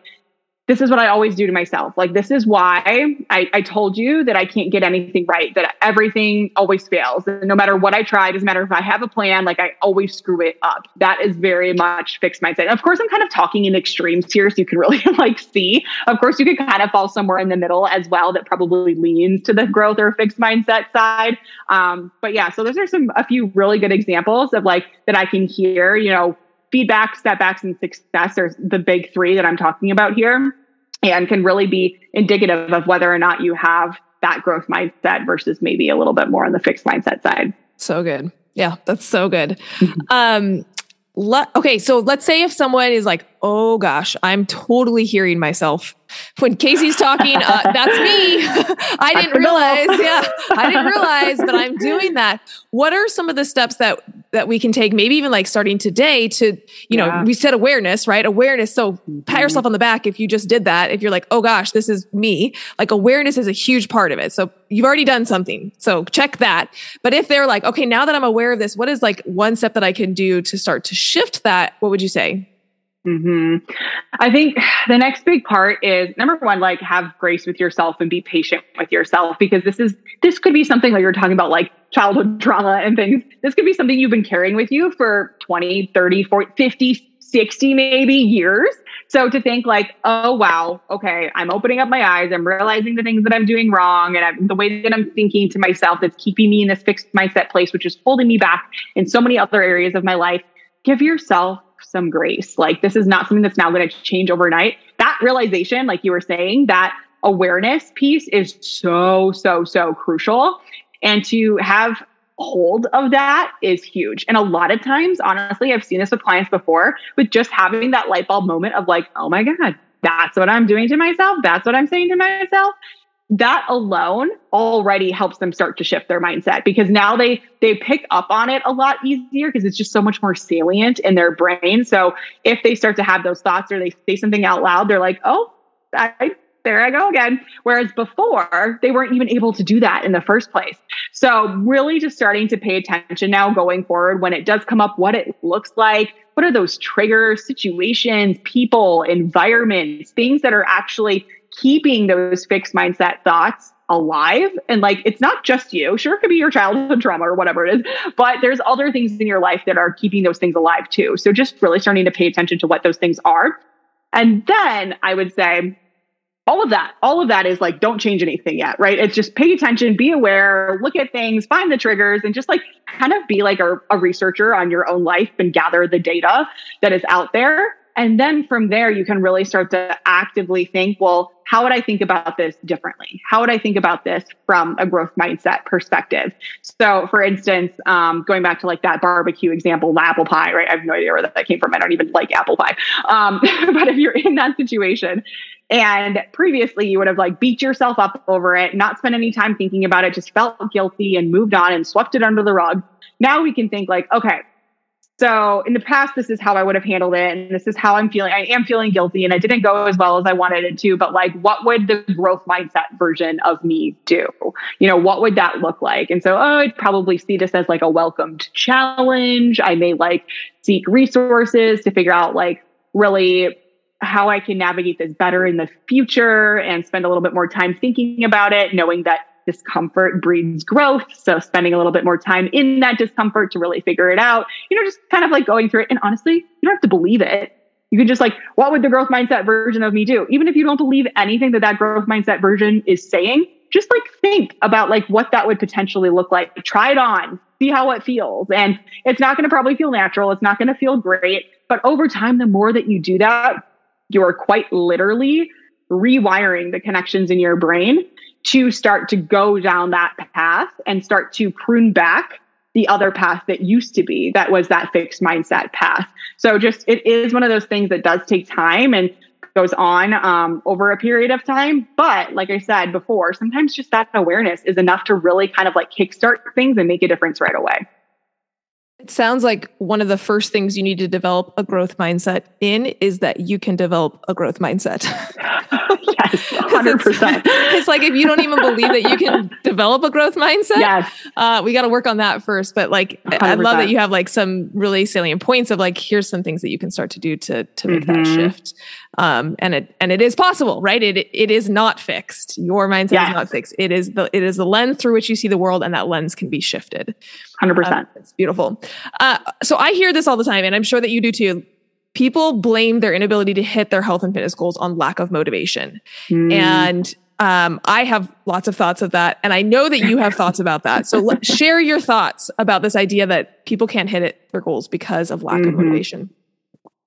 S2: this is what I always do to myself. Like, this is why I, I told you that I can't get anything right, that everything always fails. And no matter what I try, doesn't matter if I have a plan, like I always screw it up. That is very much fixed mindset. Of course, I'm kind of talking in extremes here, so you can really like see. Of course, you could kind of fall somewhere in the middle as well that probably leans to the growth or fixed mindset side. Um, but yeah, so those are some a few really good examples of like that I can hear, you know, feedback, setbacks, and success are the big three that I'm talking about here and can really be indicative of whether or not you have that growth mindset versus maybe a little bit more on the fixed mindset side.
S1: So good. Yeah, that's so good. Mm-hmm. Um, le- okay, so let's say if someone is like, oh gosh, I'm totally hearing myself when Kasey's talking, uh, that's me. I didn't realize. Yeah, I didn't realize, but I'm doing that. What are some of the steps that that we can take? Maybe even like starting today to, you know, we said awareness, right? Awareness. So mm-hmm. pat yourself on the back if you just did that. If you're like, oh gosh, this is me. Like awareness is a huge part of it. So you've already done something. So check that. But if they're like, okay, now that I'm aware of this, what is like one step that I can do to start to shift that? What would you say?
S2: Hmm I think the next big part is number one, like have grace with yourself and be patient with yourself because this is, this could be something like you're talking about, like childhood trauma and things. This could be something you've been carrying with you for 20, 30, 40, 50, 60 maybe years. So to think like, oh, wow, okay, I'm opening up my eyes. I'm realizing the things that I'm doing wrong and I'm, the way that I'm thinking to myself that's keeping me in this fixed mindset place, which is holding me back in so many other areas of my life. Give yourself some grace. Like this is not something that's now going to change overnight. That realization, like you were saying, that awareness piece is so, so, so crucial. And to have hold of that is huge. And a lot of times, honestly, I've seen this with clients before with just having that light bulb moment of like, oh my God, that's what I'm doing to myself. That's what I'm saying to myself that alone already helps them start to shift their mindset because now they they pick up on it a lot easier because it's just so much more salient in their brain. So if they start to have those thoughts or they say something out loud they're like oh I, there i go again. Whereas before they weren't even able to do that in the first place. So really just starting to pay attention now going forward when it does come up what it looks like what are those triggers situations people environments things that are actually keeping those fixed mindset thoughts alive. And like it's not just you. Sure it could be your childhood trauma or whatever it is but there's other things in your life that are keeping those things alive too. So just really starting to pay attention to what those things are. And then i would say all of that all of that is like don't change anything yet right? It's just pay attention be aware look at things find the triggers and just like kind of be like a, a researcher on your own life and gather the data that is out there and then from there, you can really start to actively think, well, how would I think about this differently? How would I think about this from a growth mindset perspective? So, for instance, um, going back to like that barbecue example, apple pie, right? I have no idea where that came from. I don't even like apple pie. Um, but if you're in that situation, and previously you would have like beat yourself up over it, not spent any time thinking about it, just felt guilty and moved on and swept it under the rug. Now we can think like, okay, so in the past, this is how I would have handled it. And this is how I'm feeling. I am feeling guilty and it didn't go as well as I wanted it to. But like, what would the growth mindset version of me do? You know, what would that look like? And so, oh, I'd probably see this as like a welcomed challenge. I may like seek resources to figure out like really how I can navigate this better in the future and spend a little bit more time thinking about it, knowing that discomfort breeds growth. So spending a little bit more time in that discomfort to really figure it out, you know, just kind of like going through it. And honestly, you don't have to believe it. You can just like, what would the growth mindset version of me do? Even if you don't believe anything that that growth mindset version is saying, just like think about like what that would potentially look like. Try it on, see how it feels. And it's not going to probably feel natural. It's not going to feel great. But over time, the more that you do that, you're quite literally rewiring the connections in your brain to start to go down that path and start to prune back the other path that used to be that was that fixed mindset path. So just it is one of those things that does take time and goes on um, over a period of time. But like I said before, sometimes just that awareness is enough to really kind of like kickstart things and make a difference right away.
S1: It sounds like one of the first things you need to develop a growth mindset in is that you can develop a growth mindset.
S2: yes, 100%.
S1: It's, it's, like if you don't even believe that you can develop a growth mindset, yes. Uh, we got to work on that first. But like, 100%. I love that you have like some really salient points of like, here's some things that you can start to do to, to make mm-hmm. that shift. Um, and it, and it is possible, right? It, it is not fixed. Your mindset yes. is not fixed. It is the, it is the lens through which you see the world and that lens can be shifted.
S2: 100%. Um,
S1: it's beautiful. Uh, so I hear this all the time, and I'm sure that you do too. People blame their inability to hit their health and fitness goals on lack of motivation. Mm. And um, I have lots of thoughts of that, and I know that you have thoughts about that. So let, share your thoughts about this idea that people can't hit it, their goals because of lack mm-hmm. of motivation.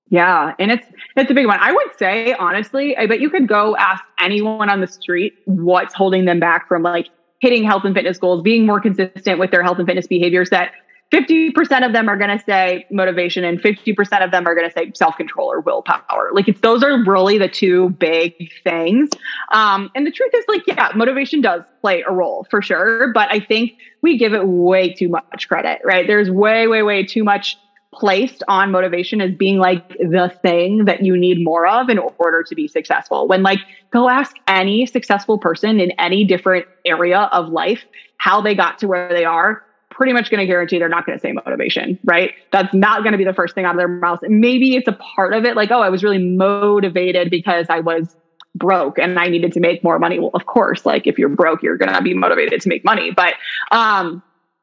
S2: Yeah, and it's it's a big one. I would say honestly, I bet you could go ask anyone on the street what's holding them back from like hitting health and fitness goals, being more consistent with their health and fitness behaviors that 50% of them are going to say motivation and 50% of them are going to say self-control or willpower. Like it's, those are really the two big things. Um, and the truth is like, yeah, motivation does play a role for sure. But I think we give it way too much credit, right? There's way, way, way too much placed on motivation as being like the thing that you need more of in order to be successful. When like go ask any successful person in any different area of life how they got to where they are, pretty much going to guarantee they're not going to say motivation, right? That's not going to be the first thing out of their mouth. Maybe it's a part of it like, oh, I was really motivated because I was broke and I needed to make more money. Well, of course, like if you're broke, you're going to be motivated to make money. But um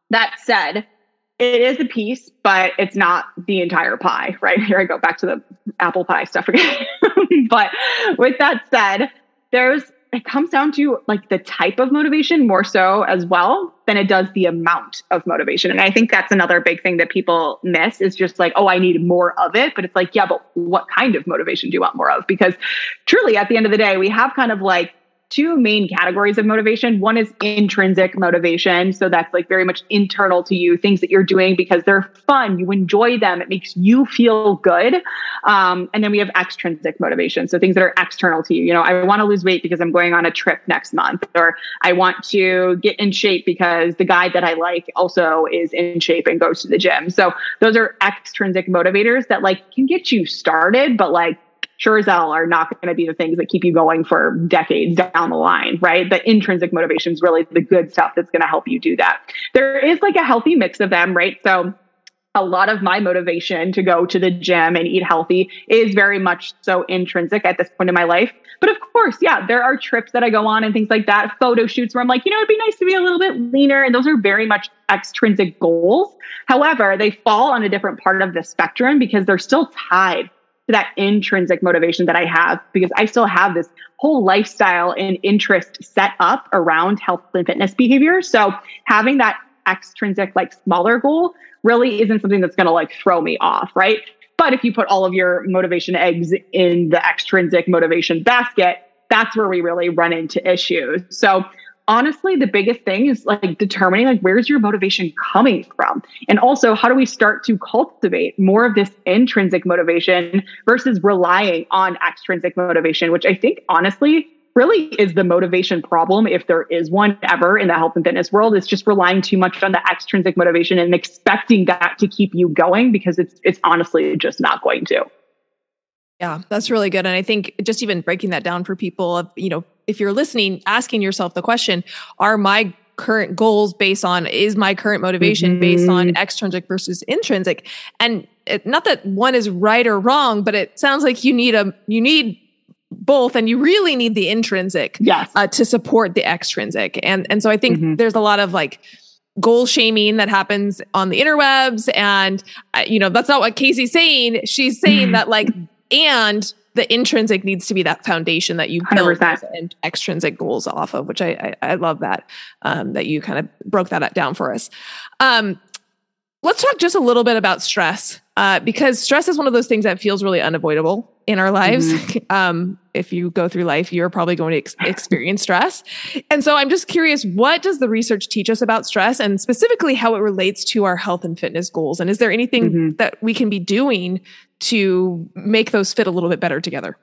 S2: that said, it is a piece, but it's not the entire pie, right? Here I go back to the apple pie stuff again. but with that said, there's it comes down to like the type of motivation more so as well than it does the amount of motivation. And I think that's another big thing that people miss is just like, oh, I need more of it. But it's like, yeah, but what kind of motivation do you want more of? Because truly at the end of the day, we have kind of like two main categories of motivation. One is intrinsic motivation. So that's like very much internal to you, things that you're doing because they're fun, you enjoy them, it makes you feel good. Um, and then we have extrinsic motivation. So things that are external to you. You know, I want to lose weight because I'm going on a trip next month, or I want to get in shape because the guy that I like also is in shape and goes to the gym. So those are extrinsic motivators that like can get you started, but like sure as hell are not going to be the things that keep you going for decades down the line, right? The intrinsic motivation is really the good stuff that's going to help you do that. There is like a healthy mix of them, right? So a lot of my motivation to go to the gym and eat healthy is very much so intrinsic at this point in my life. But of course, yeah, there are trips that I go on and things like that, photo shoots where I'm like, you know, it'd be nice to be a little bit leaner. And those are very much extrinsic goals. However, they fall on a different part of the spectrum because they're still tied to that intrinsic motivation that I have because I still have this whole lifestyle and interest set up around health and fitness behavior. So having that extrinsic, like smaller goal really isn't something that's going to like throw me off, right? But if you put all of your motivation eggs in the extrinsic motivation basket, that's where we really run into issues. So honestly the biggest thing is like determining like where's your motivation coming from? And also how do we start to cultivate more of this intrinsic motivation versus relying on extrinsic motivation which i think honestly really is the motivation problem if there is one ever in the health and fitness world is just relying too much on the extrinsic motivation and expecting that to keep you going because it's it's honestly just not going to
S1: yeah, that's really good. And I think just even breaking that down for people of, you know, if you're listening, asking yourself the question, are my current goals based on is my current motivation mm-hmm. based on mm-hmm. extrinsic versus intrinsic? And it, not that one is right or wrong, but it sounds like you need a you need both and you really need the intrinsic
S2: yes.
S1: uh, to support the extrinsic and and so i think mm-hmm. there's a lot of like goal shaming that happens on the interwebs and uh, you know that's not what kasey's saying she's saying that like and the intrinsic needs to be that foundation that you build and extrinsic goals off of which i i, I love that um, that you kind of broke that down for us um, let's talk just a little bit about stress uh, because stress is one of those things that feels really unavoidable in our lives. Mm-hmm. Um, if you go through life, you're probably going to ex- experience stress. And so I'm just curious, what does the research teach us about stress and specifically how it relates to our health and fitness goals? And is there anything mm-hmm. that we can be doing to make those fit a little bit better together?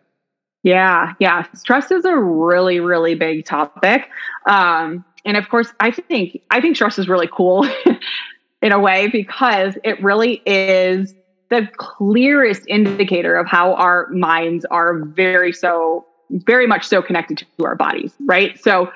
S2: Yeah, yeah. Stress is a really, really big topic. Um, and of course, I think I think stress is really cool in a way because it really is the clearest indicator of how our minds are very so very much so connected to our bodies right so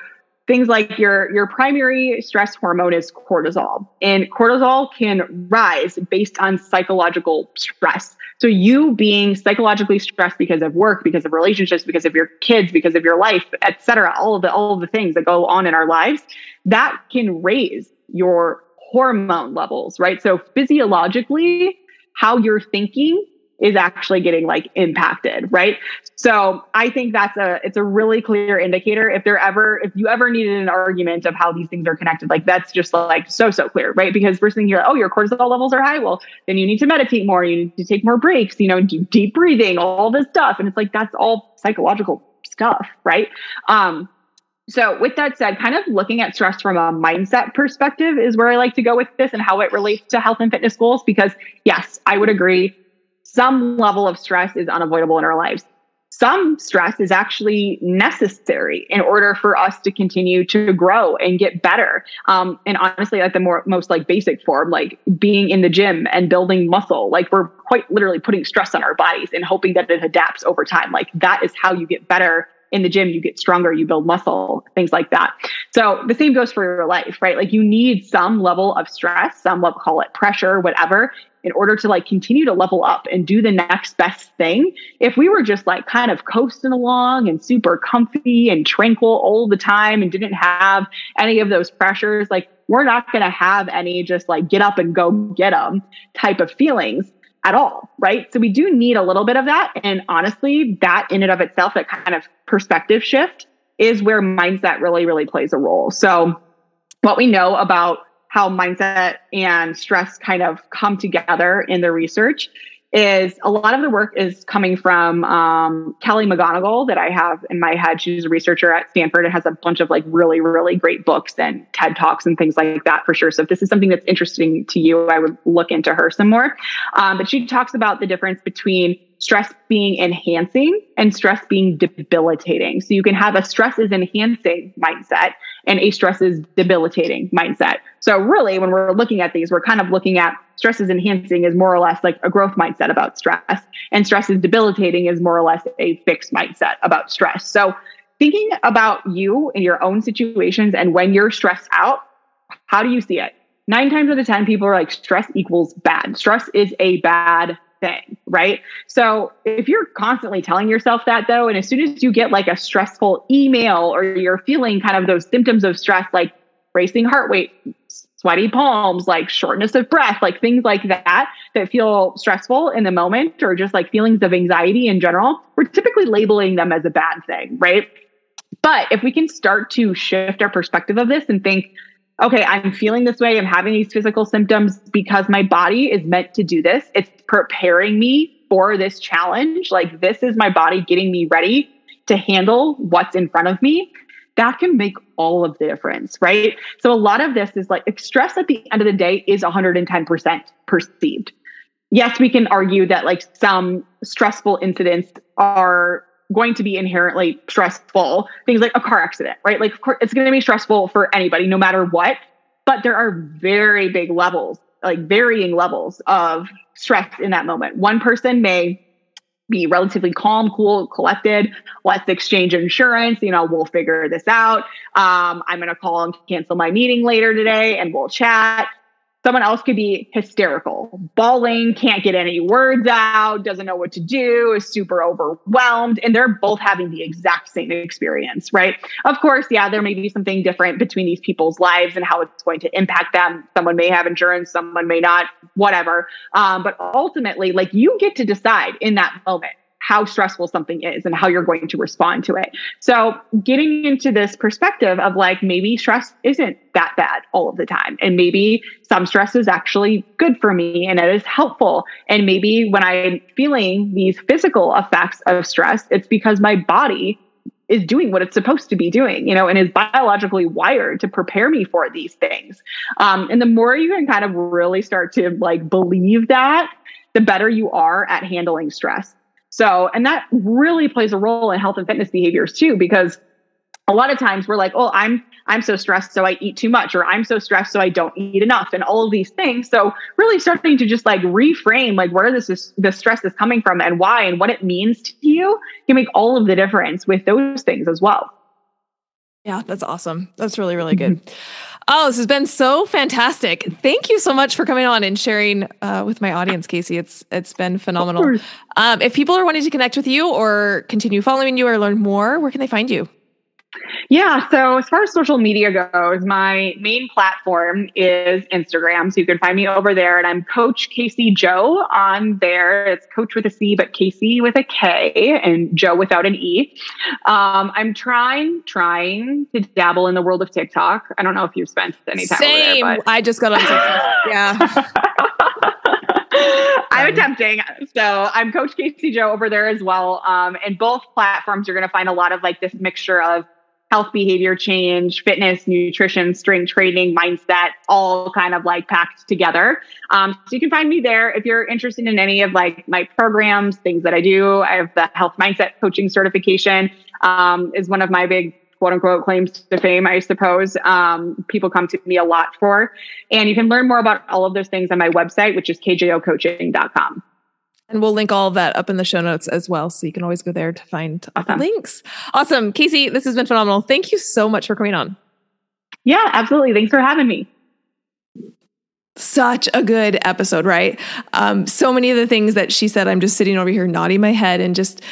S2: things like your your primary stress hormone is cortisol and cortisol can rise based on psychological stress so you being psychologically stressed because of work because of relationships because of your kids because of your life etc all of the all of the things that go on in our lives that can raise your hormone levels right? So physiologically how you're thinking is actually getting like impacted right? So i think that's a it's a really clear indicator. If there ever if you ever needed an argument of how these things are connected like that's just like so so clear right? Because first thing you're like oh your cortisol levels are high. Well then you need to meditate more. You need to take more breaks you know do deep breathing all this stuff. And it's like that's all psychological stuff right? Um so, with that said, kind of looking at stress from a mindset perspective is where I like to go with this and how it relates to health and fitness goals. Because, yes, I would agree, some level of stress is unavoidable in our lives. Some stress is actually necessary in order for us to continue to grow and get better. Um, and honestly, at the more most like basic form, like being in the gym and building muscle, like we're quite literally putting stress on our bodies and hoping that it adapts over time. Like that is how you get better in the gym, you get stronger, you build muscle, things like that. So the same goes for your life, right? Like you need some level of stress, some level, call it pressure, whatever, in order to like continue to level up and do the next best thing. If we were just like kind of coasting along and super comfy and tranquil all the time and didn't have any of those pressures, like we're not going to have any just like get up and go get them type of feelings at all, right? So we do need a little bit of that. And honestly, that in and of itself, that kind of perspective shift is where mindset really, really plays a role. So what we know about how mindset and stress kind of come together in the research is a lot of the work is coming from um, Kelly McGonigal that I have in my head. She's a researcher at Stanford and has a bunch of like really, really great books and TED Talks and things like that for sure. So if this is something that's interesting to you, I would look into her some more. Um, but she talks about the difference between stress being enhancing and stress being debilitating. So you can have a stress is enhancing mindset and a stress is debilitating mindset. So really, when we're looking at these, we're kind of looking at stress is enhancing is more or less like a growth mindset about stress and stress is debilitating is more or less a fixed mindset about stress. So thinking about you in your own situations and when you're stressed out, how do you see it? Nine times out of 10, people are like, stress equals bad. Stress is a bad thing, right? So if you're constantly telling yourself that though, and as soon as you get like a stressful email or you're feeling kind of those symptoms of stress, like racing heart rate, sweaty palms, like shortness of breath, like things like that, that feel stressful in the moment or just like feelings of anxiety in general, we're typically labeling them as a bad thing, right? But if we can start to shift our perspective of this and think, okay, I'm feeling this way. I'm having these physical symptoms because my body is meant to do this. It's preparing me for this challenge. Like, this is my body getting me ready to handle what's in front of me. That can make all of the difference, right? So, a lot of this is like stress at the end of the day is 110% perceived. Yes, we can argue that like some stressful incidents are going to be inherently stressful. Things like a car accident, right? Like, of course, it's going to be stressful for anybody, no matter what. But there are very big levels, like varying levels of stress in that moment. One person may be relatively calm, cool, collected. Let's exchange insurance. You know, we'll figure this out. Um, I'm going to call and cancel my meeting later today and we'll chat someone else could be hysterical, bawling, can't get any words out, doesn't know what to do, is super overwhelmed, and they're both having the exact same experience, right? Of course, yeah, there may be something different between these people's lives and how it's going to impact them. Someone may have insurance, someone may not, whatever. Um, but ultimately, like you get to decide in that moment how stressful something is and how you're going to respond to it. So, getting into this perspective of like maybe stress isn't that bad all of the time. And maybe some stress is actually good for me and it is helpful. And maybe when I'm feeling these physical effects of stress, it's because my body is doing what it's supposed to be doing, you know, and is biologically wired to prepare me for these things. Um, and the more you can kind of really start to like believe that, the better you are at handling stress. So, and that really plays a role in health and fitness behaviors too, because a lot of times we're like, oh, I'm I'm so stressed, so I eat too much, or I'm so stressed, so I don't eat enough, and all of these things. So really starting to just like reframe like where this is the stress is coming from and why and what it means to you can make all of the difference with those things as well.
S1: Yeah, that's awesome. That's really, really good. Mm-hmm. Oh, this has been so fantastic. Thank you so much for coming on and sharing uh, with my audience, Kasey. It's it's been phenomenal. Um, if people are wanting to connect with you or continue following you or learn more, where can they find you?
S2: Yeah. So as far as social media goes, my main platform is Instagram. So you can find me over there. And I'm Coach Kasey Jo on there. It's Coach with a C, but Kasey with a K and Jo without an E. Um, I'm trying, trying to dabble in the world of TikTok. I don't know if you've spent any time Same.
S1: There, I just got on TikTok. yeah.
S2: I'm attempting. So I'm Coach Kasey Jo over there as well. Um, and both platforms, you're going to find a lot of like this mixture of health behavior change, fitness, nutrition, strength training, mindset, all kind of like packed together. Um, so you can find me there if you're interested in any of like my programs, things that I do. I have the health mindset coaching certification um, is one of my big quote unquote claims to fame, I suppose. Um, people come to me a lot for. And you can learn more about all of those things on my website, which is kjocoaching.com.
S1: And we'll link all of that up in the show notes as well. So you can always go there to find awesome. links. Awesome. Kasey, this has been phenomenal. Thank you so much for coming on.
S2: Yeah, absolutely. Thanks for having me.
S1: Such a good episode, right? Um, so many of the things that she said, I'm just sitting over here nodding my head and just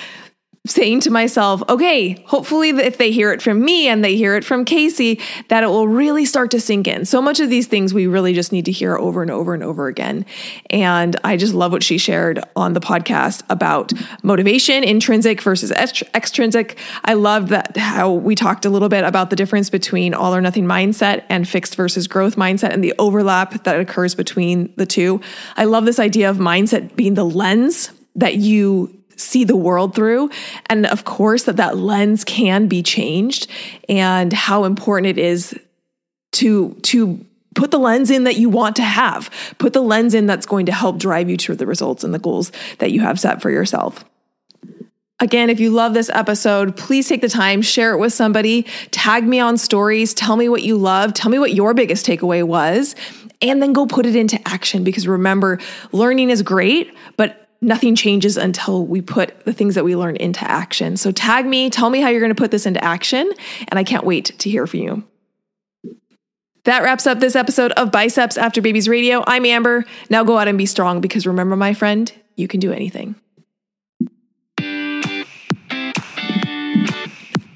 S1: saying to myself, okay, hopefully if they hear it from me and they hear it from Kasey, that it will really start to sink in. So much of these things we really just need to hear over and over and over again. And I just love what she shared on the podcast about motivation, intrinsic versus extrinsic. I love that how we talked a little bit about the difference between all or nothing mindset and fixed versus growth mindset and the overlap that occurs between the two. I love this idea of mindset being the lens that you see the world through. And of course, that that lens can be changed and how important it is to, to put the lens in that you want to have, put the lens in that's going to help drive you to the results and the goals that you have set for yourself. Again, if you love this episode, please take the time, share it with somebody, tag me on stories, tell me what you love, tell me what your biggest takeaway was, and then go put it into action because remember, learning is great, but nothing changes until we put the things that we learn into action. So tag me, tell me how you're going to put this into action, and I can't wait to hear from you. That wraps up this episode of Biceps After Babies Radio. I'm Amber. Now go out and be strong because remember, my friend, you can do anything.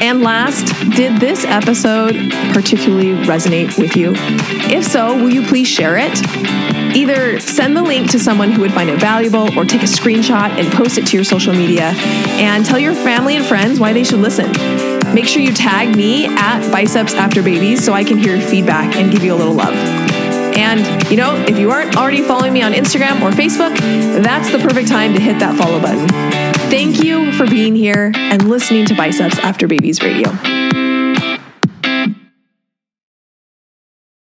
S1: And last, did this episode particularly resonate with you? If so, will you please share it? Either send the link to someone who would find it valuable or take a screenshot and post it to your social media and tell your family and friends why they should listen. Make sure you tag me at Biceps After Babies so I can hear your feedback and give you a little love. And, you know, if you aren't already following me on Instagram or Facebook, that's the perfect time to hit that follow button. Thank you for being here and listening to Biceps After Babies Radio.